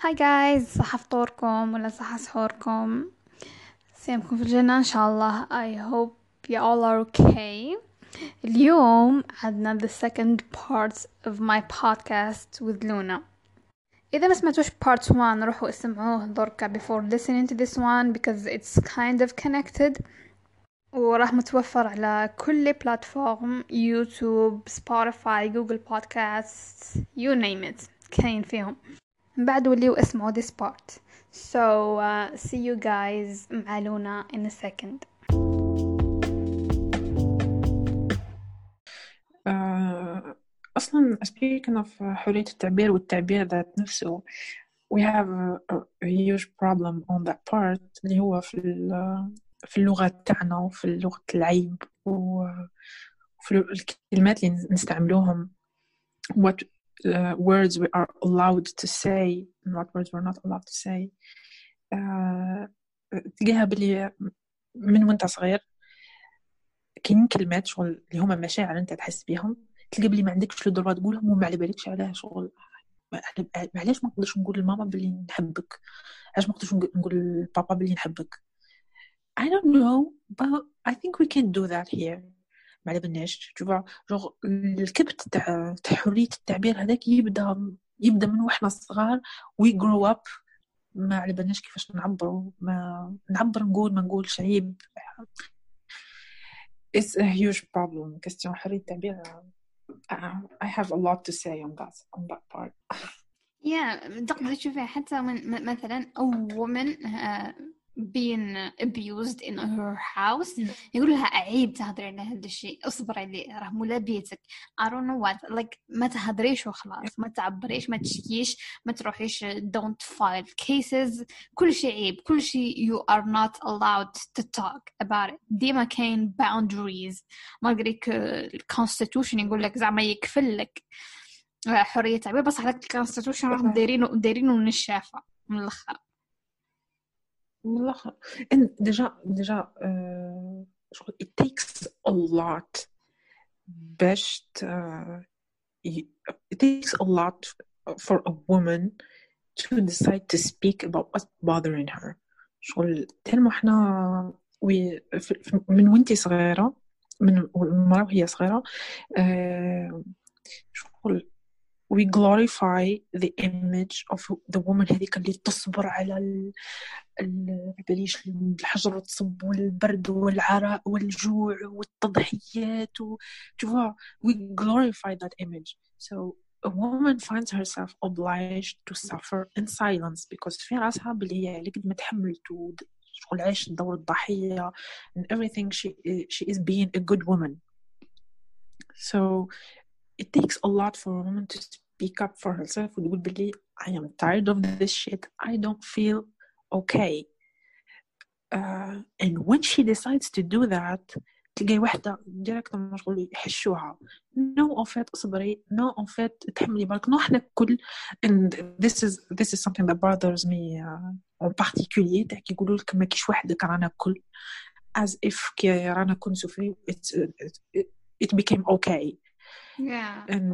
هاي جايز صحة فطوركم ولا صحة سحوركم؟ سيمكم في الجنة إن شاء الله. I hope you all are okay. اليوم عندنا the second part of my podcast with Luna. إذا ما سمعتوش part 1 روحوا اسمعوه دركا before listening to this one because it's kind of connected. وراح متوفر على كل بلاتفورم يوتيوب سبوتيفاي جوجل بودكاست you name it. كاين فيهم. من بعد وليوا اسمعوا this part so uh, see you guys مع لونا in a second آه، أصلا speaking of حرية التعبير والتعبير ذات نفسه we have a, a huge problem on that part اللي هو في ال- في اللغة تاعنا وفي لغة العيب وفي الكلمات اللي نستعملوهم what uh, words we are allowed to say and what words we're not allowed to say. آه، تلقاها باللي من وانت صغير كاين كلمات شغل اللي هما مشاعر انت تحس بيهم تلقى بلي ما عندكش لو دروا تقولهم وما على بالكش علاه شغل. علاش ما نقدرش نقول لماما بلي نحبك. علاش ما نقدرش نقول لبابا بلي نحبك؟ I don't know but I think we can do that here. ما على بالناش تشوف جوغ الكبت تاع تاع حرية التعبير هذاك يبدا يبدأ من وإحنا صغار we grow up. ما على كيفاش نعبروا ما نعبر نقول ما نقولش عيب. It's a huge problem. كاستيون حرية التعبير I have a lot to say on that on that part. Yeah. تقدر تشوفها حتى من مثلا a woman uh, being abused in her house. يقول لها عيب تهضري على هذا الشيء. اصبر عليه راه مولا بيتك I don't know what. Like ما تهضريش وخلاص. ما تعبريش ما تشكيش ما تروحيش don't file cases. كل شيء عيب. كل شيء you are not allowed to talk about it. ديما كاين boundaries. مالغريك الكونستيتيوشن يقول لك زعما يكفل لك حرية التعبير بس هذاك الكونستيتيوشن راهم دايرينه دايرينه من الشافة من الآخر من الآخر. إن ديجا ديجا شغل it takes a lot. باش ي- it takes a lot for a woman to decide to speak about what's bothering her. شغل تلمو إحنا وي من وانتي صغيرة من المرأة وهي صغيرة آه، شغل we glorify the image of the woman هذيك اللي تصبر على ال... ال- بليش الحجر والتصب والبرد والعراء والجوع والتضحيات و... tu vois, we glorify that image so a woman finds herself obliged to suffer in silence because في راسها بلي هي اللي قد ما تحملت ود- شغل عاشت دور الضحية and everything she, she is being a good woman so it takes a lot for a woman to speak up for herself وتقول بلي I am tired of this shit I don't feel okay uh, and when she decides to do that تلقاي وحدة ديريكت مشغول يحشوها no en fait اصبري no en fait تحملي بالك no احنا الكل and this is this is something that bothers me uh, en particulier تاع كي يقولوا لك ما كيش وحدك رانا الكل as if كي رانا كل سوفري it's, it, it became okay And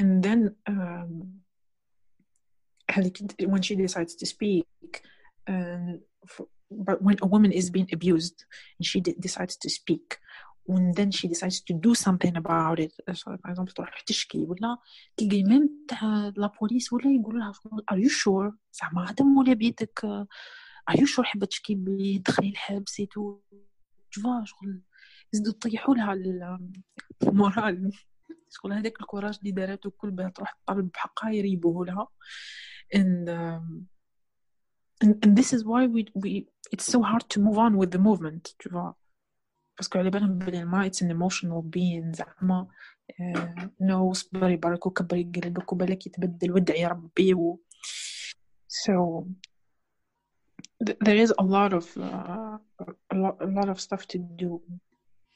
and then um, هذيك when she decides to speak and f- but when a woman is being abused and she de- decides to speak and then she decides to do something about it so for example تروح تشكي ولا تلقي ميم تاع لا بوليس ولا يقولوا لها are you sure زعما هذا مولا بيدك are you sure حابة تشكي بلي تدخلي الحبس تو تشوفا شغل يزيدوا يطيحوا لها ال- المورال شغل هذاك الكوراج اللي دارته الكل باه تروح تطالب بحقها يريبوه لها and um, and, and this is why we we it's so hard to move on with the movement tu vois باسكو على بالهم بلي المرأة it's an emotional being زعما uh, no صبري برك وكبري قلبك وبالك يتبدل وادعي ربي و so th- there is a lot of uh, a lot a lot of stuff to do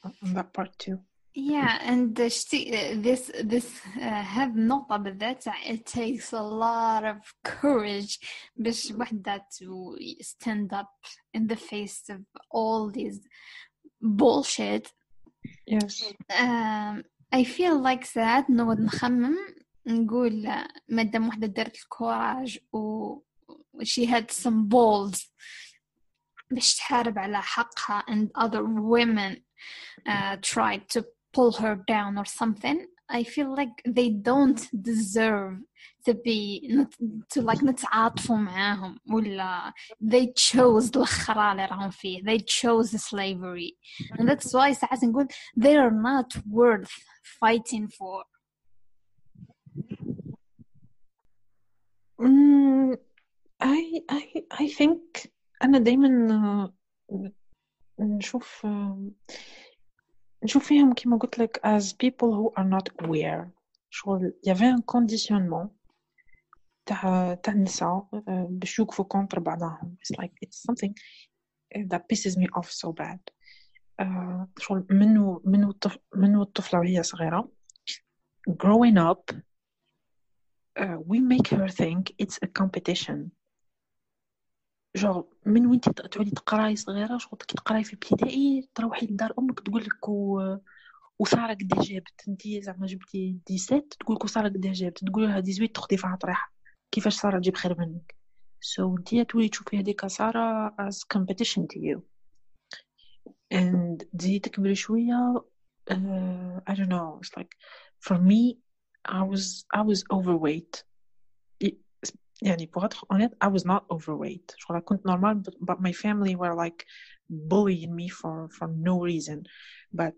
on that part too Yeah, and uh, شتي- uh, this this uh, هذه النقطة بالذات it takes a lot of courage باش وحدة to stand up in the face of all these bullshit yes um, I feel like ساعات نقعد نخمم نقول مادام وحدة دارت الكوراج و she had some balls باش تحارب على حقها and other women uh, tried to pull her down or something I feel like they don't deserve to be to like نتعاطفوا معاهم ولا they chose الخرا اللي راهم فيه they chose slavery and that's why ساعات نقول they are not worth fighting for mm, I I I think أنا دايما نشوف نشوف فيهم كيما قلت لك as people who are not aware شغل y avait un conditionnement تاع تاع النساء باش يوقفوا كونتر بعضهم it's like it's something that pisses me off so bad شغل منو منو الطفل منو الطفلة وهي صغيرة growing up uh, we make her think it's a competition جوغ من وين تعودي تقراي صغيره شغل كي تقراي في ابتدائي تروحي لدار أمك تقول لك و... وساره قد جابت انت زعما جبتي 17 تقول لك وساره قد جابت تقول لها 18 تاخدي فيها طريحه كيفاش ساره تجيب خير منك سو so, انت تولي تشوفي هذيك ساره as competition to you. And تزيدي تكبري شوية uh, I don't know it's like for me I was I was overweight. يعني pour être honnête I was not overweight je كنت normal but, but my family were like bullying me for for no reason but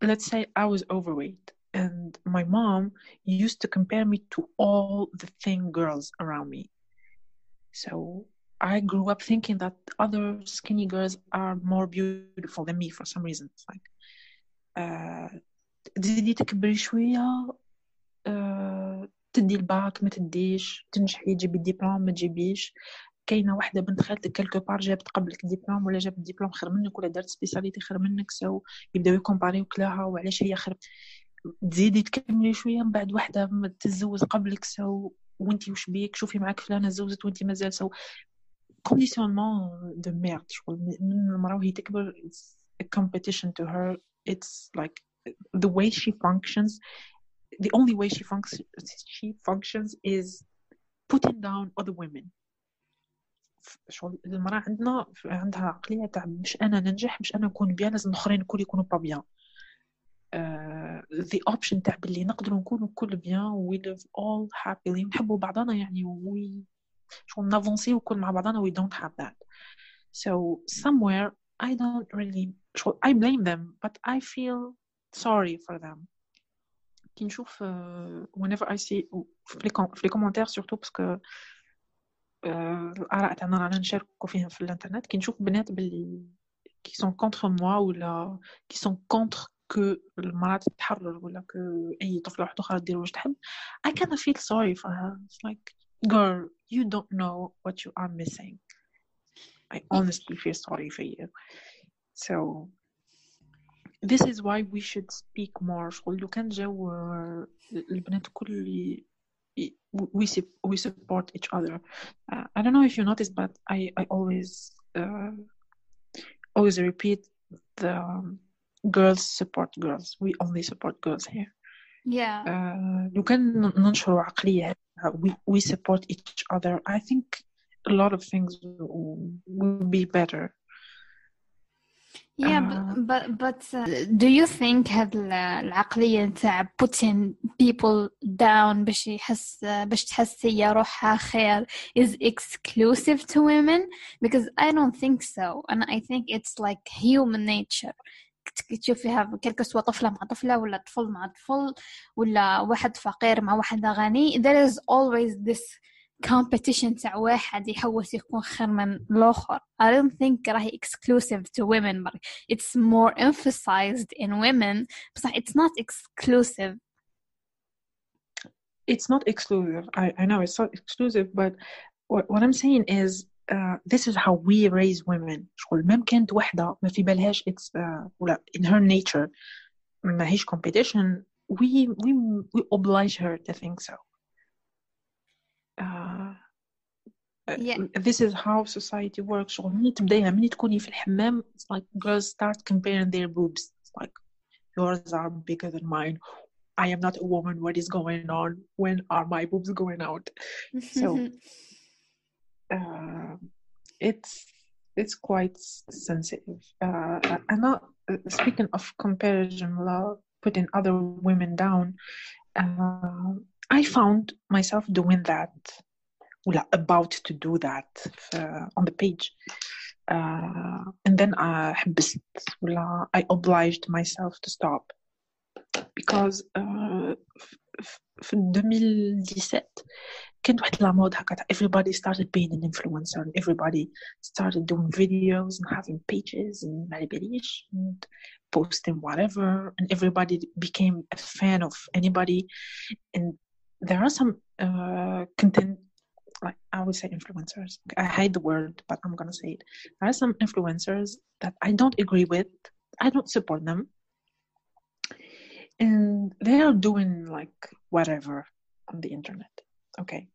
let's say I was overweight and my mom used to compare me to all the thin girls around me so I grew up thinking that other skinny girls are more beautiful than me for some reason it's like تزيدي تكبري شوية uh, تدي الباك ما تديش تنجحي تجيبي الدبلوم ما تجيبيش. كاينة واحدة بنت خالتك كالكو بار جابت قبلك الدبلوم ولا جابت الدبلوم خير منك ولا دارت سبيساليتي خير منك سو يبداو يكومباريوك لها وعلاش هي خير. تزيدي تكملي شوية من بعد واحدة تزوج قبلك سو وانتي وش بيك؟ شوفي معاك فلانة زوجت وانتي مازال سو كونديسيونمون دو ميرد شغل من المراه وهي تكبر competition to her. It's like the way she functions. the only way she functions she functions is putting down other women شغل المرأة عندنا عندها عقلية تاع باش أنا ننجح باش أنا نكون بيان لازم الآخرين الكل يكونوا با بيان the option تاع باللي نقدروا نكونوا كل بيان we live all happily نحبوا بعضنا يعني we شغل نافونسي وكل مع بعضنا we don't have that so somewhere I don't really I blame them but I feel sorry for them كي نشوف whenever I see في لي كومونتير سورتو باسكو الاراء تاعنا رانا نشاركو فيهم في الانترنت كي نشوف بنات باللي كي سون كونتر موا ولا كي سون كونتر كو المرأة تتحرر ولا كو أي طفلة واحدة أخرى دير واش تحب I kind of feel sorry for her it's like girl you don't know what you are missing I honestly feel sorry for you so this is why we should speak more شغل لو كان جاو البنات الكل we we support each other uh, I don't know if you noticed but I I always uh, always repeat the um, girls support girls we only support girls here yeah uh, لو كان ننشروا عقلية we we support each other I think a lot of things will be better yeah uh, but but, but uh, do you think هاد العقلية نتاع putting people down باش يحس باش تحس هي روحها خير is exclusive to women because I don't think so and I think it's like human nature تشوفيها كلك سوا طفلة مع طفلة ولا طفل مع طفل ولا واحد فقير مع واحد غني there is always this competition تاع واحد يحوس يكون خير من الآخر I don't think راهي exclusive to women but it's more emphasized in women بصح it's not exclusive it's not exclusive I, I know it's not exclusive but what, what I'm saying is uh, this is how we raise women شغل مام كانت وحدة ما في بالهاش it's uh, ولا in her nature ما هيش competition we we we oblige her to think so uh, yeah. this is how society works شغل مني تبدايها مني تكوني في الحمام it's like girls start comparing their boobs it's like yours are bigger than mine I am not a woman. What is going on? When are my boobs going out? So uh, it's it's quite sensitive. Uh, I'm not uh, speaking of comparison, love, putting other women down. Uh, I found myself doing that, well, about to do that uh, on the page. Uh, and then I حبست ولا I obliged myself to stop because uh, في 2017 كانت واحد لا مود هكا everybody started being an influencer and everybody started doing videos and having pages and ما باليش and posting whatever and everybody became a fan of anybody and there are some uh, content like I would say influencers. I hate the word, but I'm gonna say it. There are some influencers that I don't agree with. I don't support them, and they are doing like whatever on the internet. Okay,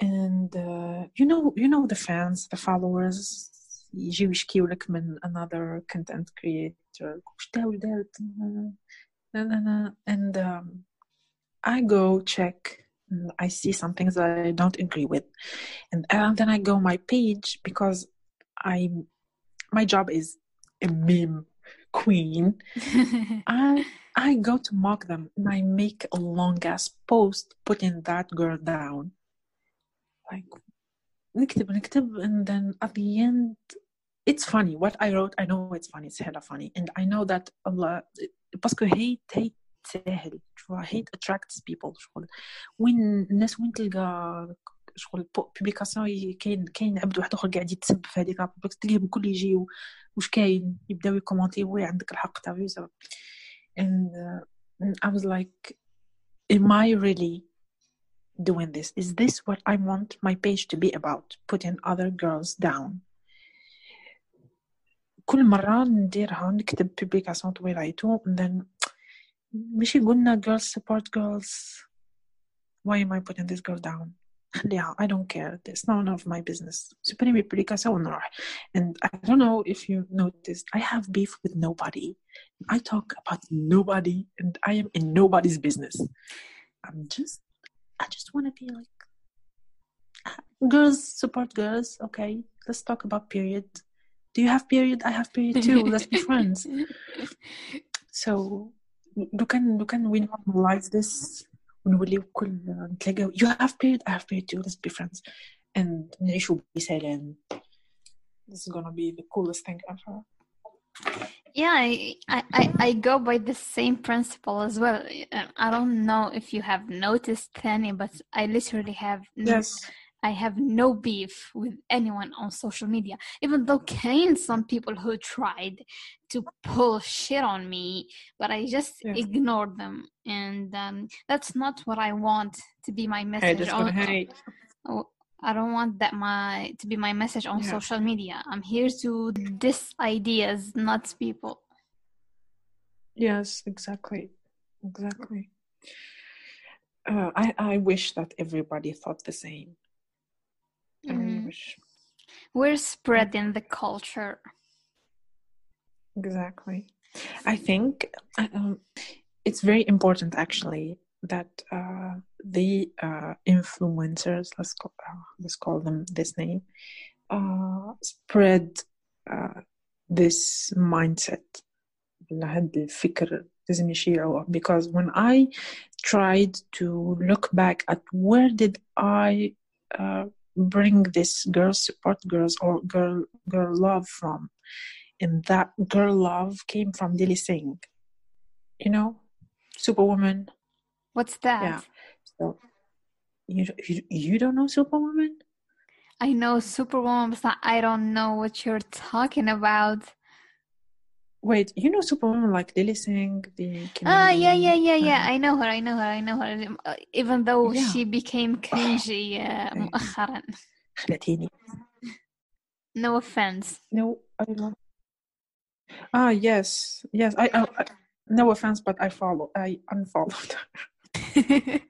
and uh, you know, you know the fans, the followers. يجيو يشكيو لك من another content creator وش داو دارت and um, I go check and I see some things that I don't agree with and, and then I go my page because I my job is a meme queen I I go to mock them and I make a long ass post putting that girl down like نكتب نكتب and then at the end it's funny what I wrote I know it's funny it's hella funny and I know that Allah باسكو hate hate ساهل hate attracts people شغل وين الناس وين تلقى شغل بوبليكاسيون كاين كاين عبد واحد اخر قاعد يتسب في هذيك تلقاهم الكل يجيو واش كاين يبداو يكومونتي وي عندك الحق تعرفي and, uh, and I was like am I really doing this is this what I want my page to be about putting other girls down كل مرة نديرها نكتب بوبليكاسيون طويلة ايتو and then ماشي قلنا girls support girls why am I putting this girl down خليها I don't care it's none of my business سوبريمي بوبليكاسيون ونروح and I don't know if you noticed I have beef with nobody I talk about nobody and I am in nobody's business I'm just I just want to be like girls support girls okay let's talk about period do you have period I have period too let's be friends so لو كان لو كان we normalize this ونوليو كل نتلاقاو you have period I have period too let's be friends and نعيشوا بسلام this is gonna be the coolest thing ever yeah I, I i go by the same principle as well i don't know if you have noticed Tani, but i literally have yes I have no beef with anyone on social media, even though came some people who tried to pull shit on me, but I just ignored them, and um, that's not what I want to be my I message. just on, wanna hate Oh, I don't want that my to be my message on Yeah. social media. I'm here to diss ideas, not people. Yes, exactly. Exactly. Uh, I, I wish that everybody thought the same. I really Mhm. wish. We're spreading the culture. Exactly. I think um, it's very important actually that uh, the uh, influencers, let's call, uh, let's call them this name, uh, spread uh, this mindset. هاد الفكر لازم يشيعوه because when I tried to look back at where did I uh, bring this girl support girls or girl girl love from. And that girl love came from Lily Singh you know? Superwoman. What's that? yeah. So you, you you don't know Superwoman? I know Superwoman, but I don't know what you're talking about. wait you know Superwoman like Lily Singh the Ah, yeah, comedian? yeah, yeah, yeah. Uh, I know her. I know her. I know her. Uh, Even though Yeah. she became cringy uh, Okay. مؤخرا. خلتيني No offense. No, I don't. Ah, yes, yes. I, I, I no offense, but I follow. I unfollowed.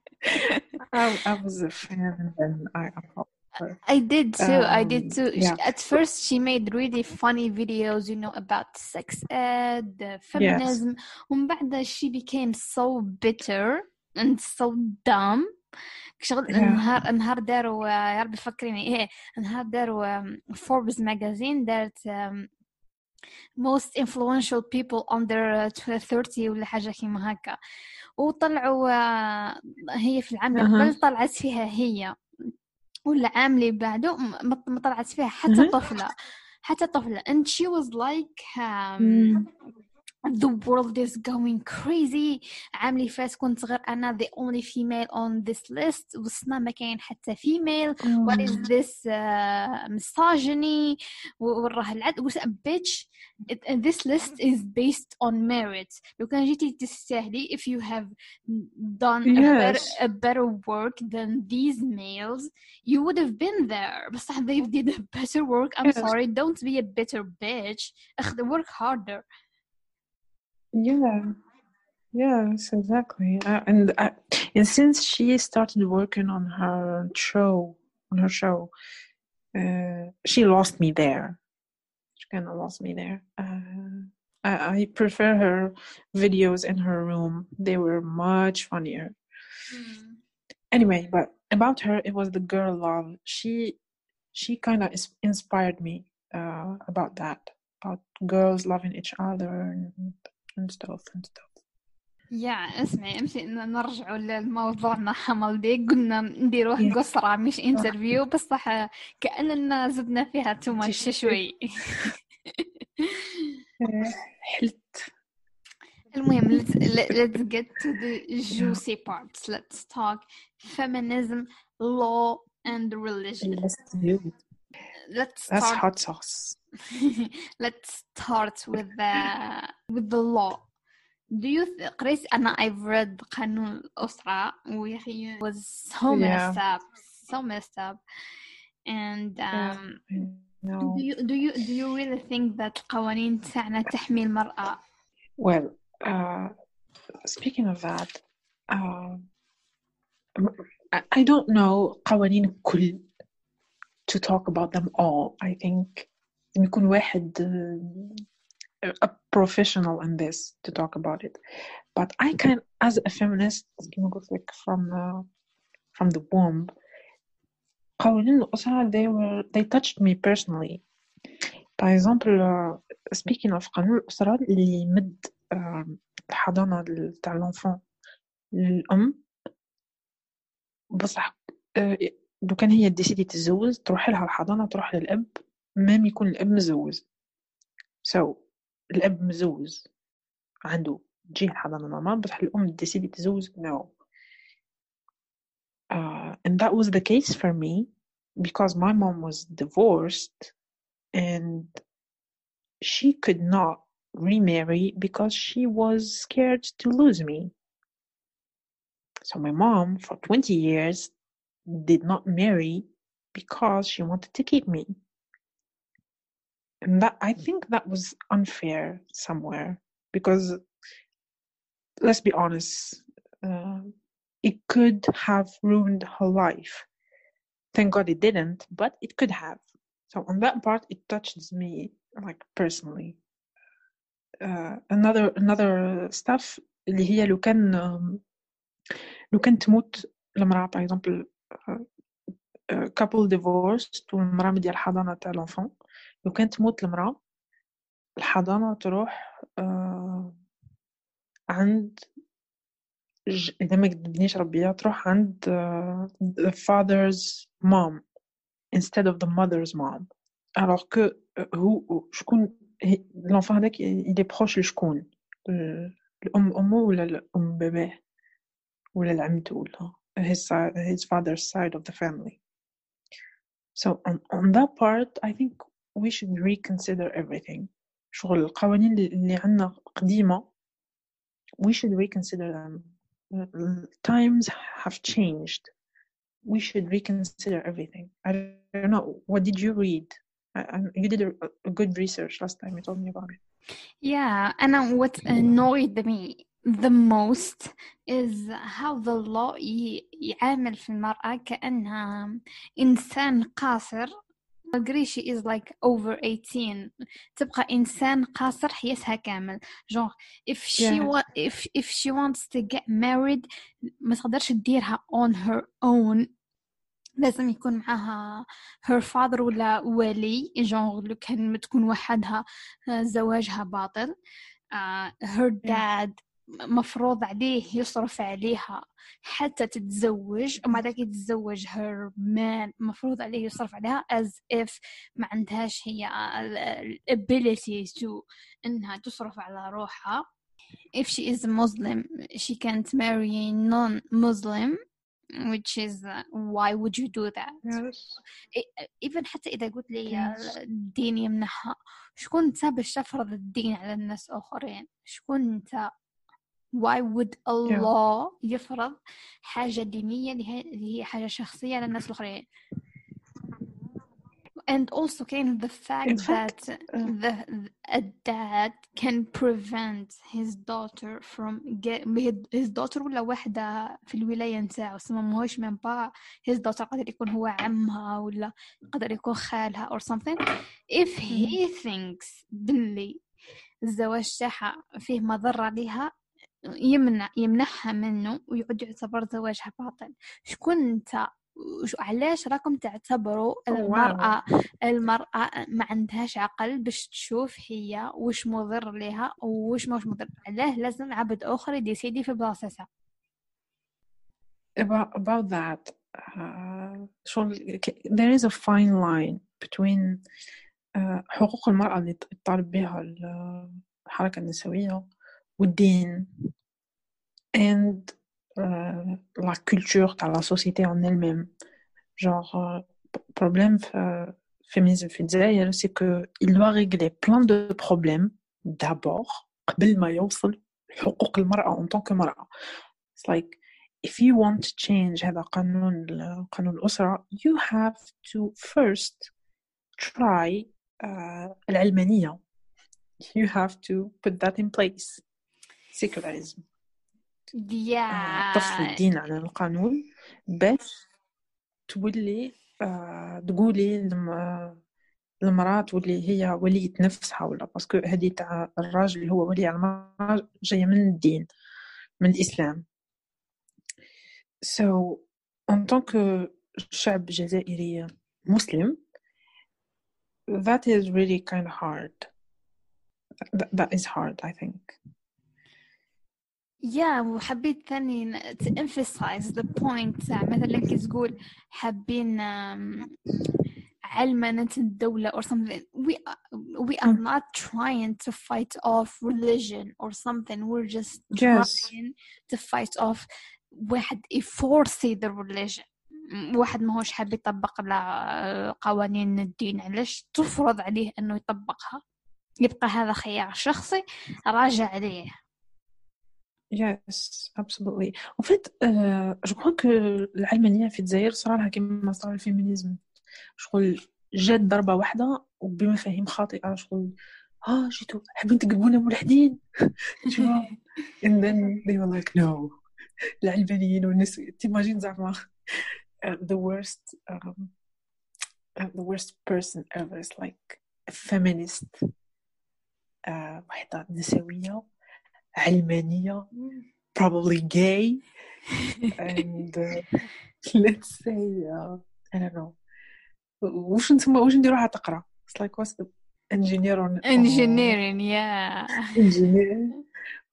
I, I was a fan, and then I unfollowed. her. I did too. I did Um, too. She- yeah. At first, she made really funny videos, you know, about sex ed, the feminism. ومن بعد she became so bitter and so dumb. شغل Yeah. نهار نهار داروا يا ربي فكريني ايه نهار داروا فوربس ماجازين دارت um, most influential people under uh, 30 ولا حاجة كيما هكا وطلعوا uh, هي في العام اللي أها. قبل طلعت فيها هي ولا عام اللي بعده ما طلعت فيها حتى طفلة حتى طفلة. And she was like um, the world is going crazy عام اللي فات كنت غير أنا the only female on this list وصلنا ما كاين حتى female what is this uh, misogyny و- وراه العد قلت bitch it, and this list is based on merit لو كان جيتي تستاهلي if you have done a, better, Yes. a better work than these males you would have been there بصح they did a better work I'm Yes. sorry don't be a bitter bitch أخ work harder Yeah. Yes, exactly. Uh, and uh, and since she started working on her show, on her show, uh, she lost me there. She kind of lost me there. Uh, I, I prefer her videos in her room. They were much funnier. Anyway, but about her, it was the girl love. She she kind of inspired me uh, about that, about girls loving each other and, and stuff. يا اسمعي امشي نرجعوا لموضوعنا حمل دي قلنا نديروه. قصرة مش انترفيو بصح كأننا زدنا فيها تو ماتش شوي حلت المهم let's, let- let's get to the juicy parts let's talk feminism law and religion Let's do it. let's That's start hot sauce. let's start with the with the law do you th- قريت أنا I've read قانون الأسرة ويا أخي was so messed up so messed up and Yeah. um, I know. do you do you do you really think that القوانين تاعنا تحمي المرأة Well, uh, speaking of that, uh, I, I don't know قوانين الكل to talk about them all. I think لازم يكون واحد uh, a professional in this to talk about it. But I can, as a feminist, كما قلت لك from uh, from the womb, قوانين الأسرة they were they touched me personally. Par exemple, uh, speaking of قانون الأسرة اللي يمد uh, الحضانة تاع الأنفون للأم بصح uh, لو كان هي ديسيدي تتزوج تروح لها الحضانة تروح للأب مام يكون الأب مزوج so الأب مزوج عنده تجيه الحضانة نورمال بصح الأم ديسيدي تتزوج no uh, and that was the case for me because my mom was divorced and she could not remarry because she was scared to lose me. So my mom, for 20 years, did not marry because she wanted to keep me. And that I think that was unfair somewhere because let's be honest, uh, it could have ruined her life. Thank God it didn't, but it could have. So on that part, it touches me like personally. Uh, another another stuff اللي هي لو كان um, لو كان تموت المرأة par exemple uh, uh, couple divorced والمرأة مدية الحضانة تاع l'enfant لو كانت تموت المرأة الحضانة تروح آه عند إذا ما بنيش ربيها تروح عند آه the father's mom instead of the mother's mom. Alors que هو شكون الانفان هذاك يدي بروش لشكون الأم أمه ولا الأم باباه؟ ولا العمد ولا his, his father's side of the family. So on, on that part I think we should reconsider everything شغل القوانين اللي اللي عندنا قديمة we should reconsider them Uh, times have changed we should reconsider everything I don't know what did you read I, I, you did a, a good research last time you told me about it Yeah, and uh, what annoyed me the most is how the law ي- يعامل في المرأة كأنها إنسان قاصر malgré she is like over 18 تبقى إنسان قاصر حياتها كامل. جون if she yeah. wa- if if she wants to get married ما تقدرش ديرها on her own. لازم يكون معاها her father ولا ولي جون لو كان تكون وحدها آه، زواجها باطل. uh, her dad. مفروض عليه يصرف عليها حتى تتزوج ومع ذلك يتزوج her man. مفروض عليه يصرف عليها as if ما عندهاش هي ability to إنها تصرف على روحها. If she is Muslim she can't marry a non-Muslim which is uh, why would you do that? Yes. إي- even حتى إذا قلت لي Yes. الدين يمنحها شكون أنت باش تفرض الدين على الناس آخرين؟ شكون أنت؟ Why would Allah يفرض حاجة دينية اللي هي- حاجة شخصية للناس الآخرين؟ And also كاين the fact In that fact, uh, the, a dad can prevent his daughter from get his daughter ولا واحدة في الولاية نتاعو؟ سما ماهوش من با his daughter قدر يكون هو عمها ولا قدر يكون خالها or something. If he thinks باللي الزواج تاعها فيه مضرة لها يمنع يمنعها منه ويعد يعتبر زواجها باطل. شكون انت؟ علاش راكم تعتبروا. المرأة المرأة ما عندهاش عقل باش تشوف هي وش مضر لها وش مش مضر؟ علاه لازم عبد آخر يديسيدي في بلاصتها. About that uh, شغل ك- there is a fine line between uh, حقوق المرأة اللي تطالب بها ال- الحركة النسوية والدين and uh, la culture تاع la société en elle-même genre euh, p- problème في féminisme في الجزائر c'est que il doit régler plein de problèmes d'abord قبل ما يوصل حقوق المرأة en tant que مرأة it's like if you want to change هذا قانون قانون الأسرة you have to first try uh, العلمانية you have to put that in place Secularism آه، تفصل الدين عن القانون باش تولي آه، تقولي لم- المرأة تولي هي ولية نفسها ولا باسكو هذه تاع الراجل اللي هو ولي على المرأة جاية من الدين من الإسلام. So en tant que شعب جزائري مسلم that is really kind of hard. That, that is hard I think. yeah وحبيت ثاني ن- to emphasize the point تاع مثلا كي تقول حابين um, علمنة الدولة or something we are, we are Mm. not trying to fight off religion or something we're just Yes. trying to fight off واحد يفورسي the religion م- واحد ما هوش حاب يطبق لا قوانين الدين علاش تفرض عليه انه يطبقها يبقى هذا خيار شخصي راجع عليه Yes, absolutely. En fait, euh, je crois que العلمانية في الجزائر صار لها كما صار الفيمينيزم. شغل جات ضربة واحدة وبمفاهيم خاطئة شغل ها جيتوا حابين تقلبونا ملحدين. And then they were like no. العلمانيين والناس تيماجين زعما. Uh, the worst um, uh, the worst person ever is like a feminist. Uh, واحدة نسوية. علمانية probably gay and uh, let's say uh, I don't know وش نسمى وش نديروها تقرا it's like what's the engineer on engineering yeah engineering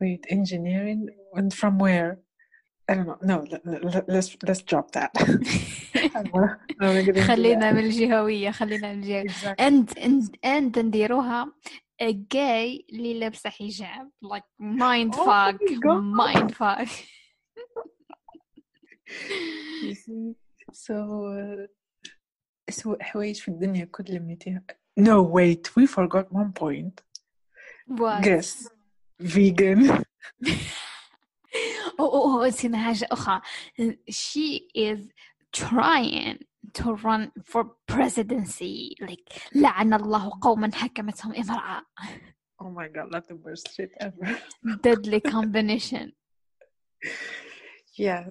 wait engineering and from where I don't know no let, let, let's let's drop that خلينا. من الجهوية خلينا من الجهوية and and and نديروها جاي اللي لابسة حجاب like mind Oh fuck my God. mind fuck you see so uh, أسوأ حوايج في الدنيا كل ميتين no wait we forgot one point what guess vegan oh, oh, oh نسينا حاجة أخرى she is trying to run for presidency. Like لعن الله قوما حكمتهم امرأة. Oh my god not the worst shit ever. Deadly combination. Yeah.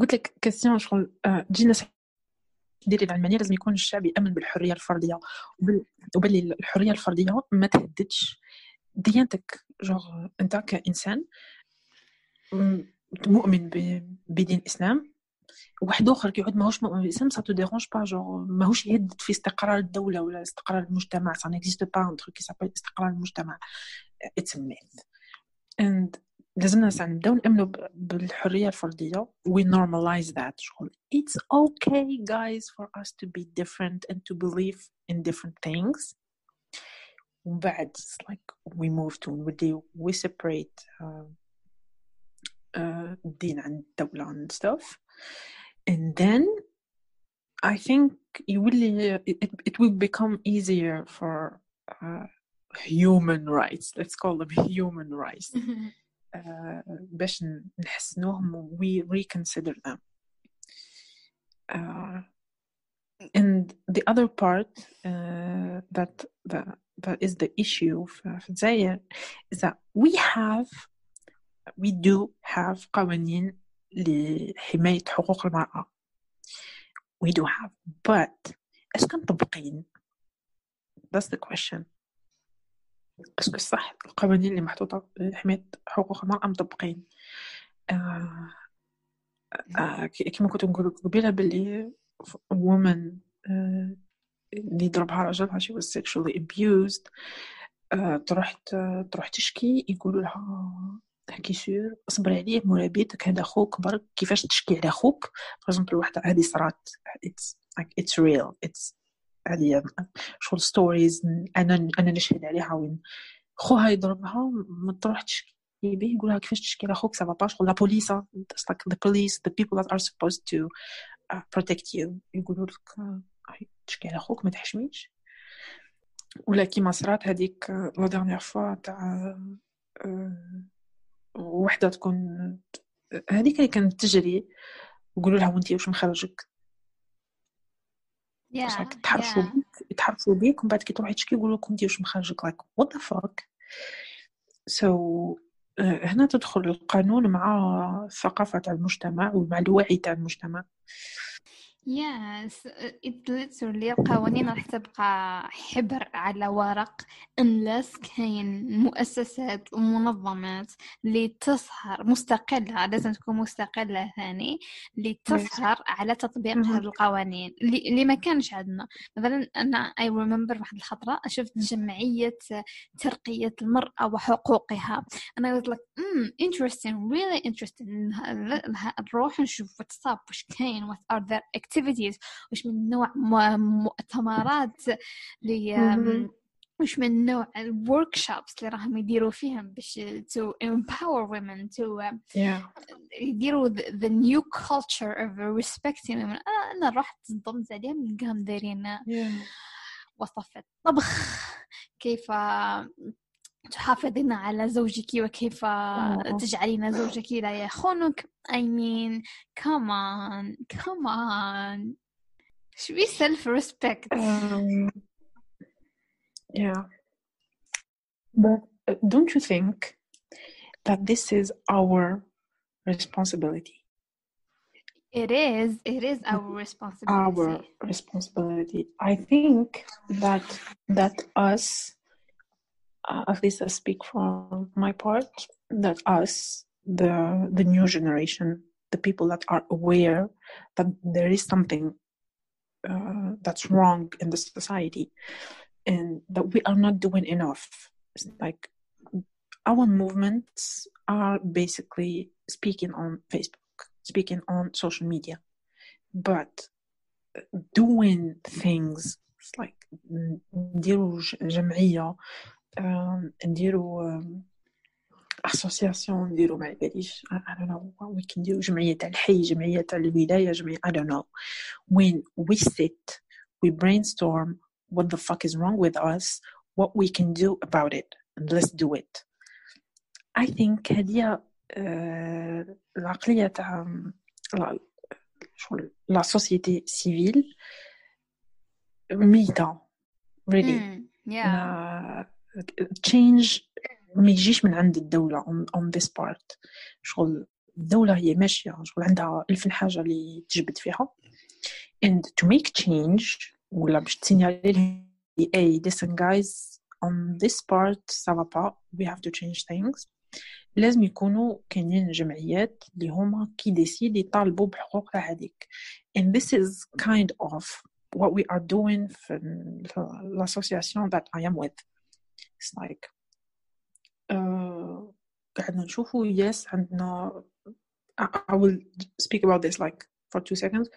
قلت لك كاستيون شغل تجينا ديري العلمانيه لازم يكون الشعب يأمن بالحرية الفردية. وباللي الحرية الفردية ما تهددش. ديانتك جوغ انت كإنسان مؤمن بدين الإسلام. واحد آخر كيعود ماهوش بالاسلام سا تو ديرونج با جوغ ماهوش يهدد في استقرار الدولة ولا استقرار المجتمع سا نيكزيست با ان تروك كي سابيل استقرار المجتمع. اتس ميث اند لازمنا ساعة نبداو نأمنوا بالحرية الفردية. We normalize that. شغل. It's okay guys for us to be different and to believe in different things. ومن بعد like we move to نودي we separate uh, uh, الدين عن الدولة and stuff. and then I think يولي it, it will become easier for uh, human rights let's call them human rights uh, باش نحسنوهم we reconsider them uh, and the other part uh, that, that that is the issue في الجزائر is that we have we do have قوانين لحماية حقوق المرأة. We do have. But اسكو مطبقين that's the question. اسكو صح؟ القوانين اللي محطوطة لحماية حقوق المرأة مطبقين آه آه كما كنت نقول قبيلة باللي woman آه اللي ضربها راجلها she was sexually abused آه تروح تروح تشكي يقولوا لها هكي سور اصبري عليه مورا بيتك. هذا خوك برك. كيفاش تشكي على خوك باغ الوحده هذه صرات اتس اتس ريل اتس هذه شغل ستوريز أنا أنا نشهد عليها وين. خوها يضربها ما تروح تشكي به يقولها كيفاش تشكي على خوك سافا با شغل لا بوليس it's like the police the people that are supposed to uh, protect you. يقولوا لك تشكي على خوك ما تحشميش. ولا كيما صرات هذيك لا ديرنيير فوا تاع وحدة تكون هذيك اللي كانت تجري يقولوا لها وانتي واش مخرجك؟ Yeah, يتحرشوا yeah. بيك؟ يتحرشوا بيك ومن بعد كي تروحي تشكي يقولوا لك انتي واش مخرجك؟ لايك وات ذا فاك سو هنا تدخل القانون مع الثقافة تاع المجتمع ومع الوعي تاع المجتمع. Yes, it literally القوانين راح تبقى حبر على ورق unless كاين مؤسسات ومنظمات اللي تسهر مستقلة لازم تكون مستقلة ثاني اللي تسهر على تطبيق. هذه القوانين. اللي, اللي ما كانش عندنا. مثلا أنا I remember واحد الخطرة شفت جمعية ترقية المرأة وحقوقها. أنا was like mm, interesting really interesting. نروح نشوف واتساب وش كاين what are their activities وش من نوع مؤتمرات مهم. وش من نوع الوركشوبس اللي راهم يديروا فيهم باش to empower women to yeah. يديروا the, the new culture of respecting women. أنا رحت انضمت عليهم نلقاهم دايرين yeah. وصفة طبخ كيف تحافظين على زوجك وكيف أوه. تجعلين زوجك لا يخونك I mean come on come on should be self respect Um, yeah. But uh, don't you think that this is our responsibility? it is it is our responsibility Our responsibility. I think that that us, uh, at least I speak for my part, that us, the the new generation, the people that are aware that there is something uh, that's wrong in the society, and that we are not doing enough. It's like our movements are basically speaking on Facebook, speaking on social media, but doing things like mm, Diruj Jamia نديروا um, association نديروا ما باليش I I don't know what we can do جمعية تاع الحي جمعية تاع الولاية جمعية I don't know when we sit we brainstorm what the fuck is wrong with us what we can do about it and let's do it I think هذه آه، العقلية تاع لا- شغل لا سوسيتي سيفيل ميتة really Mm, yeah تشينج ما يجيش من عند الدولة on, on this part شغل الدولة هي ماشية شغل عندها ألف حاجة اللي تجبد فيها and to make change ولا باش تسينيالي لهم hey listen guys on this part ça va pas we have to change things لازم يكونوا كاينين جمعيات اللي هما كي ديسيد يطالبوا بحقوق هذيك and this is kind of what we are doing في l'association that I am with it's like uh, قاعدنا نشوفوا yes عندنا I will speak about this like for two seconds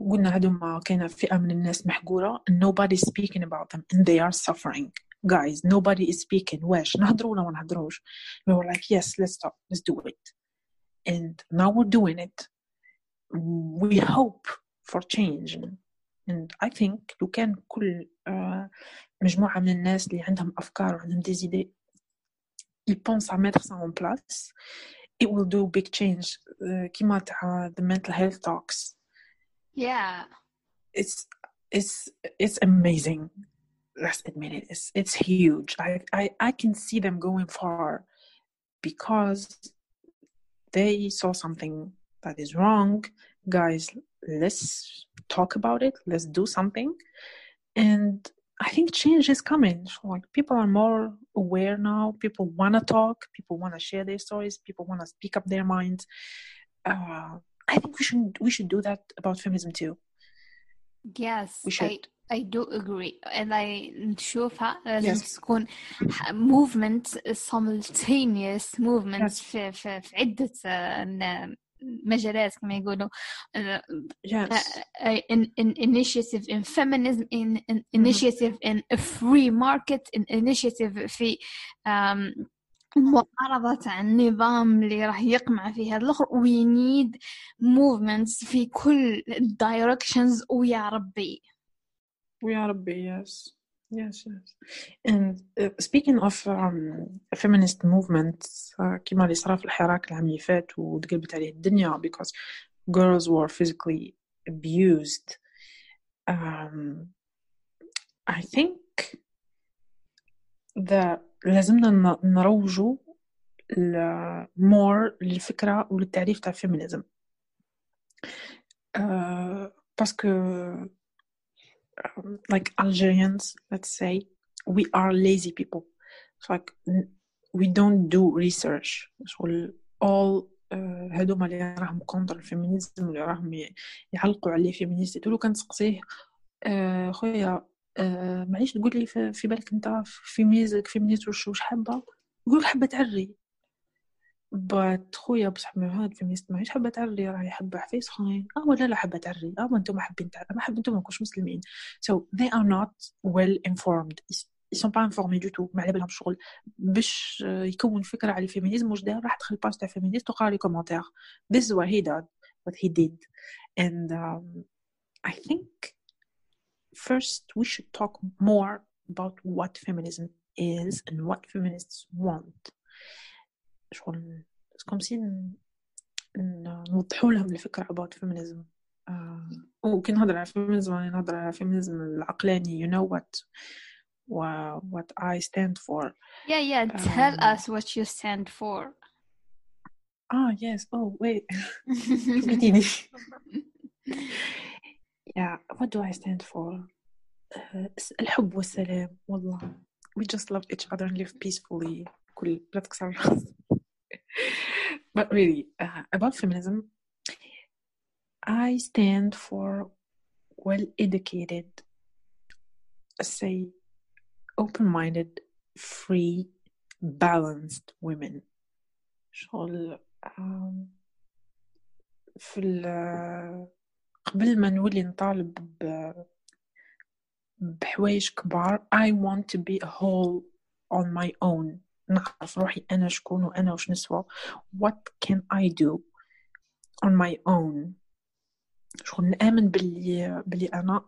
قلنا هذوما كاينة فئة من الناس محقورة nobody is speaking about them and they are suffering guys nobody is speaking واش نهضروا ولا ما نهضروش we were like yes let's stop let's do it and now we're doing it we hope for change and I think لو كان كل uh, مجموعة من الناس اللي عندهم أفكار وعندهم des idées ils pensent à mettre ça en place it will do big change uh, كيما تاع the mental health talks yeah it's it's it's amazing let's admit it it's, it's huge I, I i can see them going far because they saw something that is wrong guys let's talk about it let's do something and i think change is coming like people are more aware now people want to talk people want to share their stories people want to speak up their minds uh, i think we should we should do that about feminism too yes we should I, I do agree and I نشوفها لازم Yes. تكون ح- movement simultaneous movement Yes. في, في, في عدة آه، ن- مجالات كما يقولوا. آه، انيشيتيف ان آه، آه، initiative in feminism فري ماركت initiative in free market initiative في معارضة تاع النظام اللي راه يقمع في هذا الأخر. وي نيد موفمنتس في كل الدايركشنز ويا ربي ويا ربي يس yes. Yes. And uh, speaking of um, feminist movements, uh, كما اللي صار في الحراك العام اللي فات وتقلبت عليه الدنيا because girls were physically abused. Um, I think that لازمنا نروجوا more للفكرة وللتعريف تاع feminism. Uh, parce que like Algerians, let's say, we are lazy people. So like we don't do research. So all uh, هذوما اللي راهم كونتر الفيمينيزم اللي راهم يعلقوا عليه فيمينيست تقولوا كنسقسيه آه خويا آه معليش تقول لي في, بالك أنت فيمينيزك فيمينيست وش حابة يقول حابة تعري بات خويا بصح ما هاد فيمينيست ماهيش حابة تعري راهي حابة حفيس خاين. آه ولا لا حابة تعري؟ آه ما أنتم حابين تعري. ما حاب أنتم ما كنتوش مسلمين. So they are not well informed. Ils- sont pas informés du tout ما على بالهم شغل. باش يكون فكره على الفيمينيزم واش دار راح دخل باج تاع فيمينيست وقرا لي كومنتير this is what he did what he did. And um, I think first we should talk more about what feminism is and what feminists want. شغل ن- نوضحوا لهم الفكرة about feminism آه، وكي نهضر على feminism راني نهضر على feminism العقلاني you know what wha- what I stand for yeah yeah tell Um, us what you stand for ah yes oh wait yeah what do I stand for آه، الحب والسلام والله we just love each other and live peacefully كل لا تكسر الراس but really uh, about feminism I stand for well educated say open minded free balanced women شغل um, في ال- قبل ما نولي نطالب ب بحوايج كبار I want to be a whole on my own نعرف روحي أنا شكون وأنا وش نسوى. What can I do on my own شغل نآمن باللي باللي أنا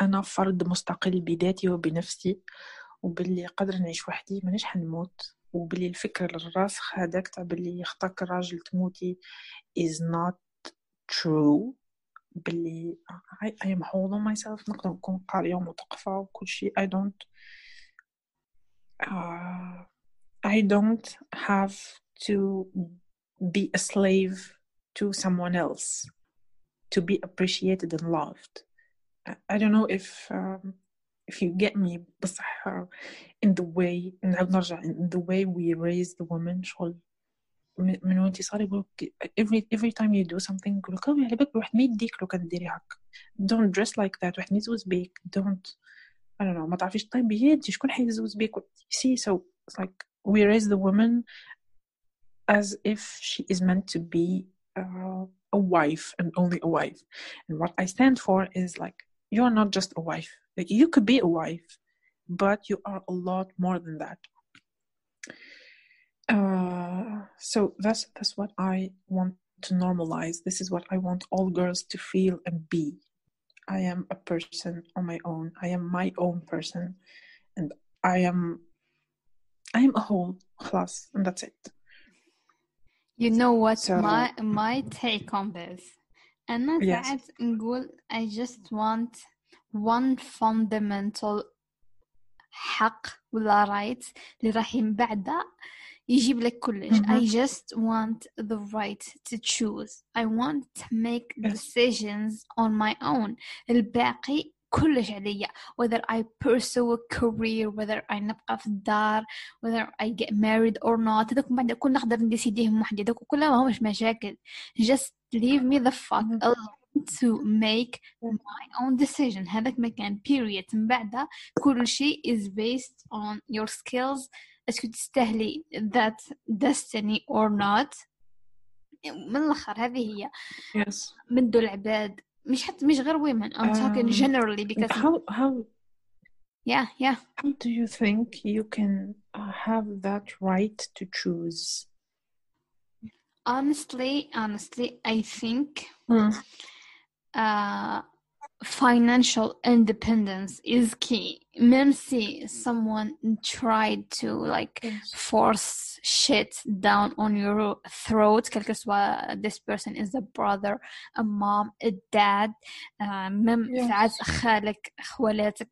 أنا فرد مستقل بذاتي وبنفسي وباللي قادر نعيش وحدي مانيش حنموت. وباللي الفكر الراسخ هذاك تاع باللي يخطاك الراجل تموتي is not true. باللي I, I am on myself. نقدر نكون قارية ومثقفة وكل شيء I don't uh, I don't have to be a slave to someone else to be appreciated and loved. I, I don't know if um, if you get me بصح uh, in the way نعاود نرجع in the way we raise the women شغل من من وانت صغير يقولك every every time you do something يقولك "أوي على بالك واحد ما يديك لو كان ديري هكا don't dress like that واحد ما يزوز بيك don't I don't know ما تعرفيش طيبي انت شكون حيزوز بيك you see so it's like we raise the woman as if she is meant to be uh, a wife and only a wife and what I stand for is like you're not just a wife like you could be a wife but you are a lot more than that uh, so that's that's what I want to normalize. This is what I want all girls to feel and be. I am a person on my own. I am my own person, and I am I am a whole class, and that's it. You know what So- my my take on this أنا Yes. ساعات نقول I just want one fundamental حق ولا right اللي راح ينبعده يجيب لك كلش I Mhm. just want the right to choose I want to make Yes. decisions on my own الباقي كلش عليا whether I pursue a career whether I نبقى في الدار whether I get married or not هذوك من بعد كل نقدر نديسيديهم وحدي هذوك كلها ما همش مشاكل just leave me the fuck Mhm. alone to make my own decision هذاك مكان period من بعدها كل شيء is based on your skills اسكو تستاهلي that destiny or not من الآخر هذه هي Yes. من دول العباد مش حتى مش غير women I'm talking Um, generally because How how yeah yeah how do you think you can uh, have that right to choose? honestly honestly I think uh, financial independence is key. Même si someone tried to like Yes. force shit down on your throat, quel que soit this person is a brother, a mom, a dad, uh, même Yes. ساعات خالك خوالاتك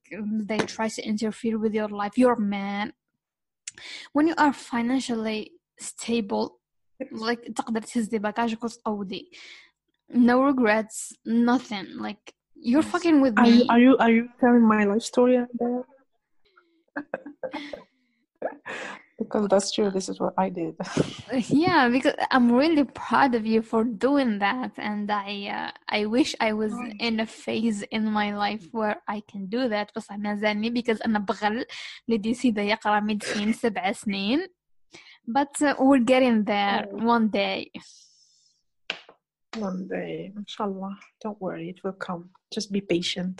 they try to interfere with your life, your man. When you are financially stable, like تقدر تهزي باكاجك وتقودي no regrets nothing like you're Yes. fucking with Are me you are you are you telling my life story out there? because that's true. This is what I did. yeah because i'm really proud of you for doing that and i uh, i wish i was Nice. in a phase in my life where i can do that بس مازالني because انا بغل اللي ديسيدا يقرا ميديسين سبع سنين but uh, we're getting there Oh. one day One day, inshallah. Don't worry, it will come. Just be patient.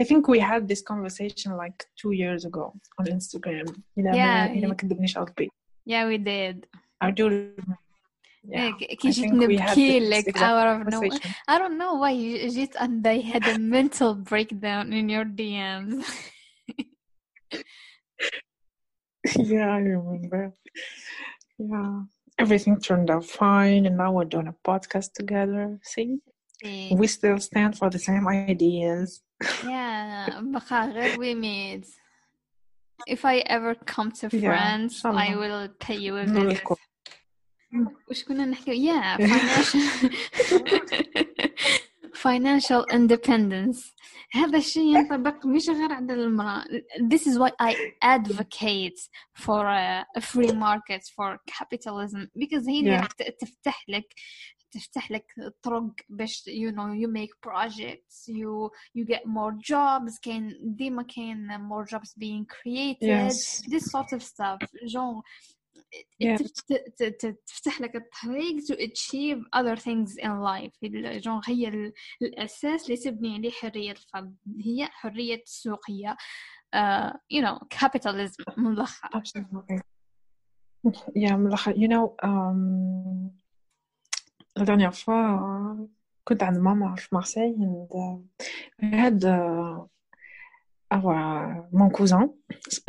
I think we had this conversation like two years ago on Instagram. You know, Yeah, you know, you- ما كدبنيش على البيت. yeah we did I do. remember. Yeah, إيه، كي I جيت think we had نبكي this لك exact out of nowhere conversation. I don't know why you جيت and I had a mental breakdown in your DMs. yeah, I remember. Yeah, everything turned out fine, and now we're doing a podcast together. See, إيه. we still stand for the same ideas. yeah, بقى غير we meet. If I ever come to Yeah, France, I inshallah. will pay you a نقول visit. لكم. وش كنا نحكي؟ Yeah, financial financial independence. هذا الشيء ينطبق مش غير على المرأة. This is why I advocate for a, free market for capitalism because هي اللي Yeah. تفتح لك تفتح لك طرق باش you know you make projects you you get more jobs كاين ديما كاين more jobs being created Yes. this sort of stuff genre ت- تفتح لك الطريق to achieve other things in life الجون هي ال- الأساس اللي تبني عليه حرية الفرد هي حرية السوقية uh, you know capitalism من الآخر Absolutely. Yeah, من الآخر, you know, um, la dernière fois, uh, كنت عند ماما في مارسيل and uh, I had uh, our mon cousin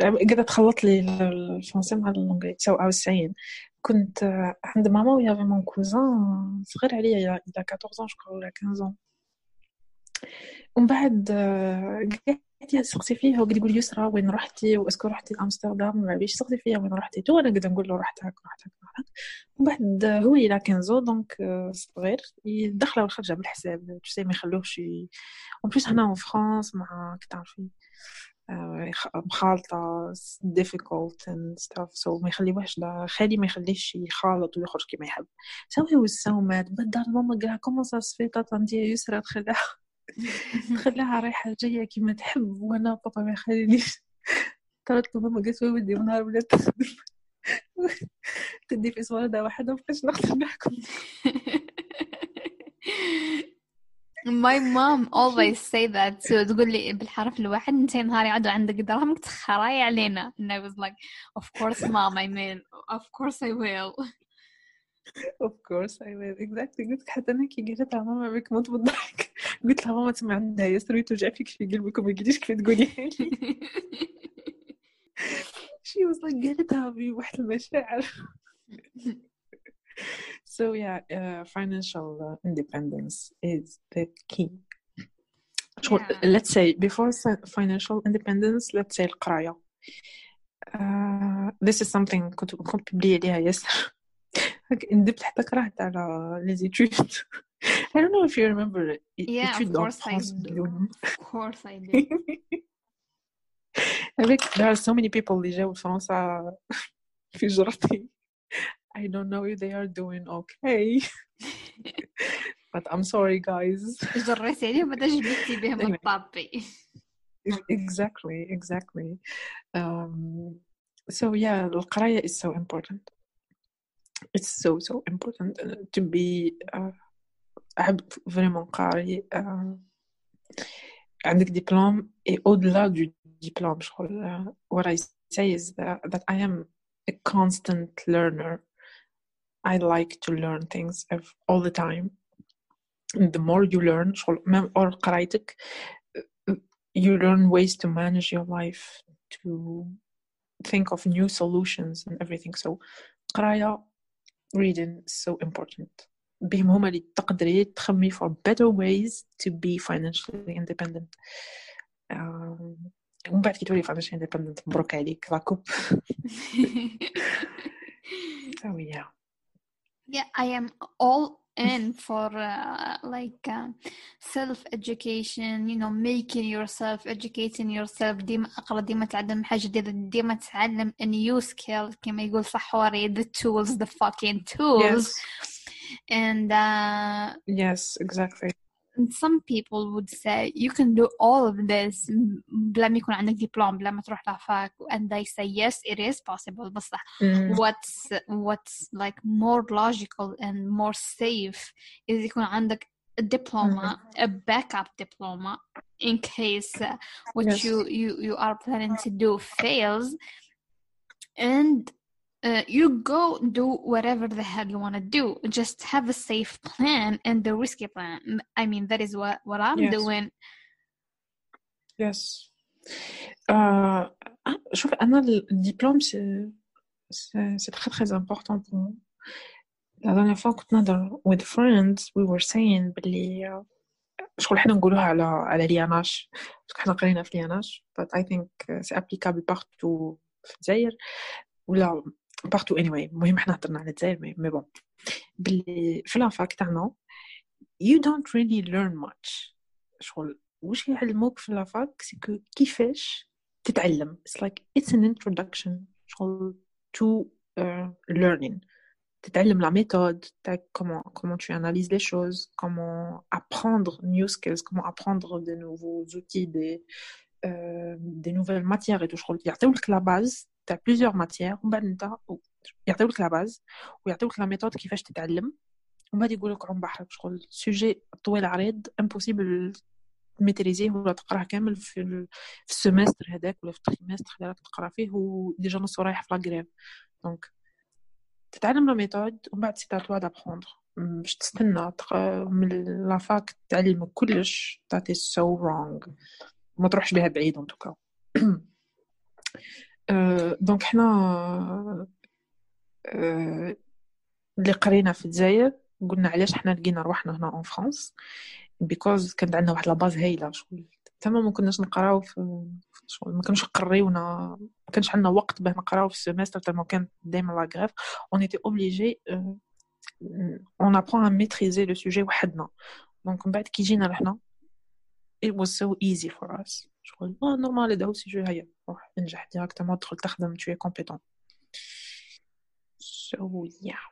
قاعدة تخلط لي الفرنسي مع so I was saying كنت عند ماما و يافي mon cousin صغير عليا a 14 ans je crois ولا 15 ans. ومن بعد قاعد سقسي فيها؟ وقد يقول يسرى وين رحتي؟ وأسكو رحتي لأمستردام؟ ما بيش سقسي فيها؟ وين رحتي؟ تو أنا قد نقول له رحت هاك رحت هاك رحت ومن بعد هو إلى 15 دونك صغير يدخله والخرجه بالحساب. تسي ما يخلوهش اون بليس هنا اون فرانس مع كتعرفي مخالطة difficult and stuff. So ما يخليوهش خالي ما يخليش يخالط ويخرج كيما يحب. So he was so mad. بدار ماما قالها كومون سا سفي انتي يسرى تخليها تخليها رايحة جاية كيما تحب. وأنا بابا ما يخلينيش. طلعت ماما قالت ودي ونهار ولات تخدم تدي في صوالدة واحدة وبقيتش نقدر نحكم. My mom always say that so تقول لي بالحرف الواحد أنت نهار يعدوا عندك دراهمك تخراي علينا and I was like of course mom I mean of course I will. Of course I will. Exactly. قلت حتى أنا كي قالت لها ماما بك موت بالضحك قلت لها ماما تسمع عندها يسري توجع فيك في قلبك وما قلتيش كيف تقولي لي. She was like قالتها بواحد المشاعر. so yeah uh, financial uh, independence is the key Yeah. let's say before sa- financial independence let's say القراية uh, this is something كنت كنت بلي عليها ياسر هاك ندبت حتى كرهت على les études I don't know if you remember Yeah, of études en course I France do. باليوم. of course I do avec there are so many people اللي جاوا لفرنسا في جرتي I don't know if they are doing okay but I'm sorry guys جريتي عليه وبدا جبتي بهم Anyway. الطابي exactly exactly um, so yeah القراية is so important it's so so important uh, to be uh, عبد vraiment قاري uh, عندك diplôme et au-delà du diplôme شغل uh, what I say is that, that I am a constant learner I like to learn things ev- all the time and the more you learn شغل même or قرايتك uh, you learn ways to manage your life to think of new solutions and everything so قراية reading is so important بهم هما اللي تقدري تخمي for better ways to be financially independent um, ومن بعد كي تولي financially independent مبروك عليك راكوب so yeah yeah I am all in for uh, like uh, self education you know making yourself educating yourself ديما اقرا ديما تعلم حاجه جديده ديما تتعلم a new skill كما يقول صحوري the tools the fucking tools yes and uh, yes exactly and some people would say you can do all of this بلا ما يكون عندك دبلوم بلا ما تروح لافاك and they say yes it is possible بصح Mm, what's what's like more logical and more safe is يكون عندك a diploma a backup diploma in case uh, what Yes. you, you you are planning to do fails and uh, you go do whatever the hell you want to do just have a safe plan and the risky plan i mean that is what what i'm Yes. doing yes euh, ah, شوف أنا الدبلوم c'est c'est c'est très très important pour moi la dernière fois كنت نهضر with friends we were saying بلي آه، شغل حنا نقولوها على على لياناش باسكو حنا قرينا في لياناش but I think c'est applicable partout في الجزائر ولا partout anyway المهم حنا هضرنا على الجزائر مي مي بون بلي في لافاك تاعنا you don't really learn much شغل واش يعلموك في لافاك سكو كيفاش تتعلم it's like it's an introduction شغل to uh, learning تتعلم la méthode تاع comment comment tu analyses les choses comment apprendre new skills comment apprendre de nouveaux outils des euh, des nouvelles matières et tout شغل يعطيولك la base تاع plusieurs matières ومن بعد انت يعطيولك la base ويعطيولك la méthode كيفاش تتعلم ومن بعد يقولك عم بحرك شغل سوجي طويل عريض impossible ميتريزيه ولا تقراه كامل في في السيمستر هذاك ولا في التريمستر راك تقرا فيه وديجا نص رايح في لاكريف دونك تتعلم لا ميثود ومن بعد سي توا دابخوندر باش تستنى من لافاك تعلمك كلش that is so wrong. ما تروحش بها بعيد ان توكا دونك حنا آه، اللي قرينا في الجزائر قلنا علاش حنا لقينا روحنا هنا اون فرانس بيكوز كانت عندنا واحد لاباز هايلة شغل تمام ما كناش نقراو في شغل ما كانوش قريونا ما كانش عندنا وقت باه نقراو في السيمستر تما كان دائما لا غريف اون ايتي اوبليجي اون ابرون ا ميتريزي لو سوجي وحدنا. دونك من بعد كي جينا رحنا it was so easy for us. شغل آه نورمال هذا هو السوجي هيا. روح انجح ديريكتومون تدخل تخدم tu es compétent so yeah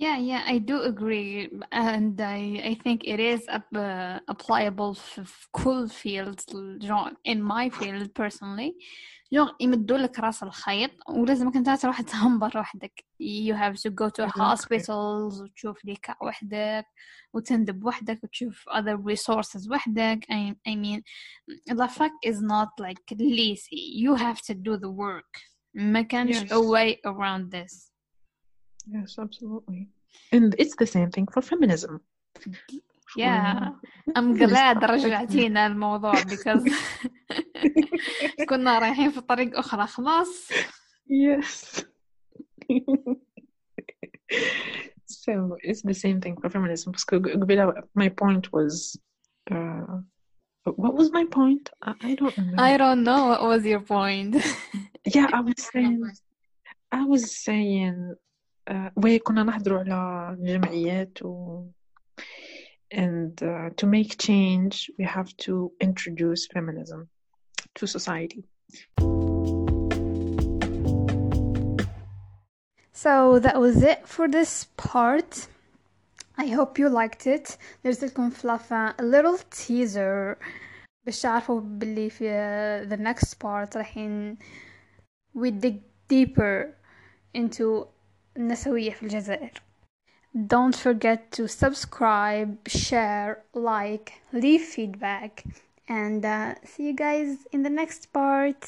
Yeah, yeah, I do agree, and I I think it is up- uh, applicable في في كل fields genre in my field personally genre يمدوا لك راس الخيط ولازمك انت تروح تهمبر وحدك you have to go to Exactly. hospitals وتشوف ليكا وحدك وتندب وحدك وتشوف other resources وحدك I, I mean the fact is not like lazy you have to do the work ما كانش Yes. a way around this Yes, absolutely. And it's the same thing for feminism. Yeah. I'm Feminist glad stuff. رجعتينا الموضوع because كنا رايحين في طريق أخرى خلاص Yes. so it's the same thing for feminism. Parce que قبيلة, my point was, uh, what was my point? I, I don't remember. I don't know what was your point yeah, I was saying, I was saying, uh, وي كنا نحضروا على الجمعيات و and uh, to make change we have to introduce feminism to society. So that was it for this part. I hope you liked it. درت لكم في لافان a little teaser باش تعرفوا باللي في the next part رايحين we dig deeper into النسوية في الجزائر. Don't forget to subscribe, share, like, leave feedback, and uh, see you guys in the next part.